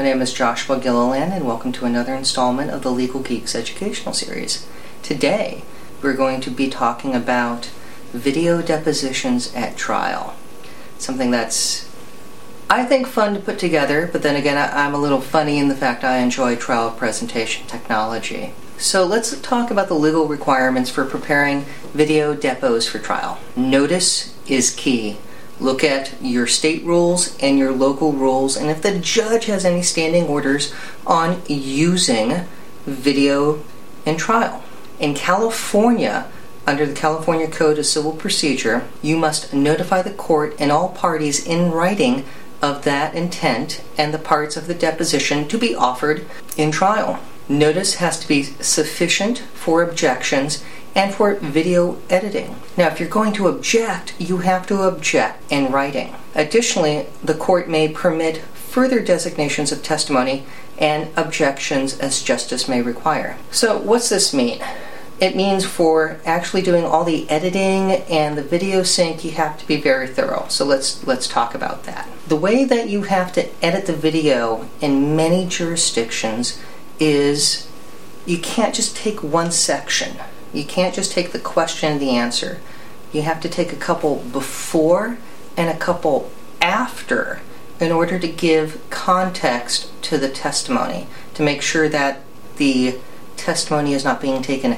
My name is Joshua Gilliland, and welcome to another installment of the Legal Geeks Educational Series. Today, we're going to be talking about video depositions at trial. Something that's, I think, fun to put together, but then again, I, am a little funny in the fact I enjoy trial presentation technology. So let's talk about the legal requirements for preparing video depos for trial. Notice is key look at your state rules and your local rules, and if the judge has any standing orders on using video in trial. In California, under the California Code of Civil Procedure, you must notify the court and all parties in writing of that intent and the parts of the deposition to be offered in trial. Notice has to be sufficient for objections and for video editing. Now, if you're going to object, you have to object in writing. Additionally, the court may permit further designations of testimony and objections as justice may require. So, what's this mean? It means for actually doing all the editing and the video sync, you have to be very thorough. So let's let's talk about that. The way that you have to edit the video in many jurisdictions is you can't just take one section you can't just take the question and the answer. You have to take a couple before and a couple after in order to give context to the testimony, to make sure that the testimony is not being taken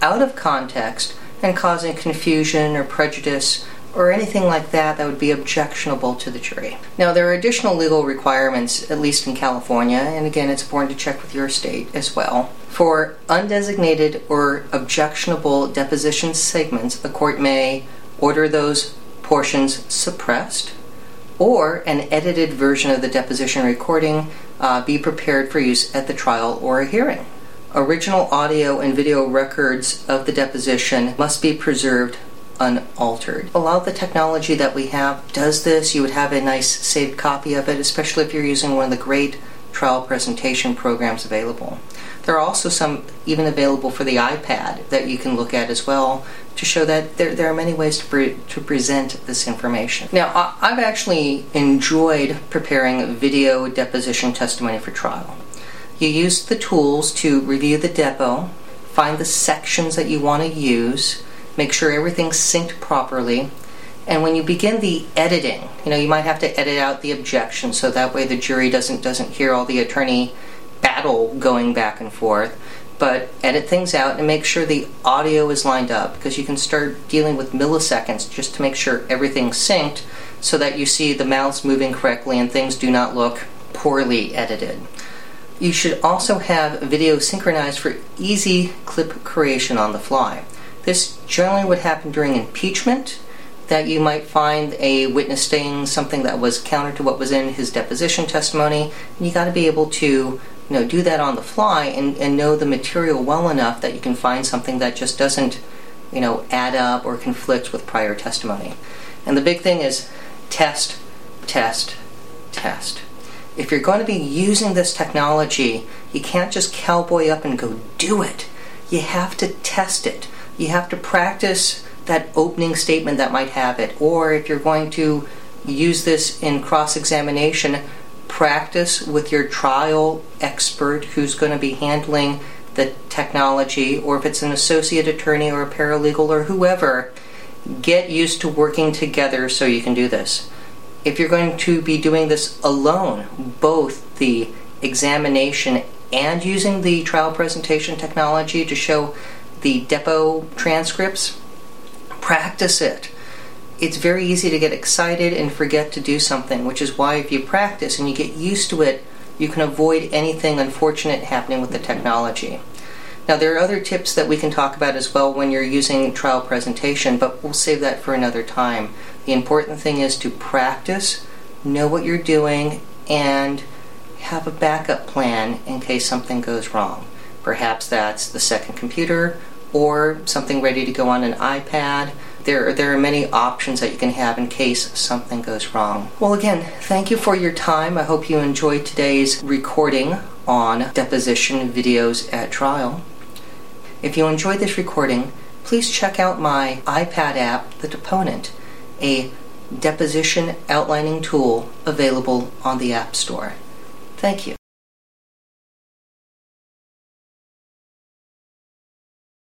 out of context and causing confusion or prejudice or anything like that that would be objectionable to the jury. Now, there are additional legal requirements, at least in California, and again, it's important to check with your state as well. For undesignated or objectionable deposition segments, a court may order those portions suppressed or an edited version of the deposition recording uh, be prepared for use at the trial or a hearing. Original audio and video records of the deposition must be preserved unaltered. A lot of the technology that we have does this. You would have a nice saved copy of it, especially if you're using one of the great trial presentation programs available. There are also some even available for the iPad that you can look at as well to show that there, there are many ways to, pre- to present this information. Now, I, I've actually enjoyed preparing video deposition testimony for trial. You use the tools to review the depo, find the sections that you want to use, make sure everything's synced properly. And when you begin the editing, you know, you might have to edit out the objection so that way the jury doesn't doesn't hear all the attorney battle going back and forth. But edit things out and make sure the audio is lined up because you can start dealing with milliseconds just to make sure everything's synced so that you see the mouths moving correctly and things do not look poorly edited. You should also have video synchronized for easy clip creation on the fly. This generally would happen during impeachment, that you might find a witness saying something that was counter to what was in his deposition testimony. You got to be able to you know do that on the fly and, and know the material well enough that you can find something that just doesn't you know add up or conflict with prior testimony. And the big thing is test, test, test. If you're going to be using this technology, you can't just cowboy up and go do it. You have to test it you have to practice that opening statement that might have it. Or if you're going to use this in cross examination, practice with your trial expert who's going to be handling the technology, or if it's an associate attorney or a paralegal or whoever, get used to working together so you can do this. If you're going to be doing this alone, both the examination and using the trial presentation technology to show the depo transcripts, practice it. It's very easy to get excited and forget to do something, which is why if you practice and you get used to it, you can avoid anything unfortunate happening with the technology. Now, there are other tips that we can talk about as well when you're using trial presentation, but we'll save that for another time. The important thing is to practice, know what you're doing, and have a backup plan in case something goes wrong. Perhaps that's the second computer or something ready to go on an iPad. There, there are many options that you can have in case something goes wrong. Well, again, thank you for your time. I hope you enjoyed today's recording on deposition videos at trial. If you enjoyed this recording, please check out my iPad app, The Deponent, a deposition outlining tool available on the App Store. Thank you.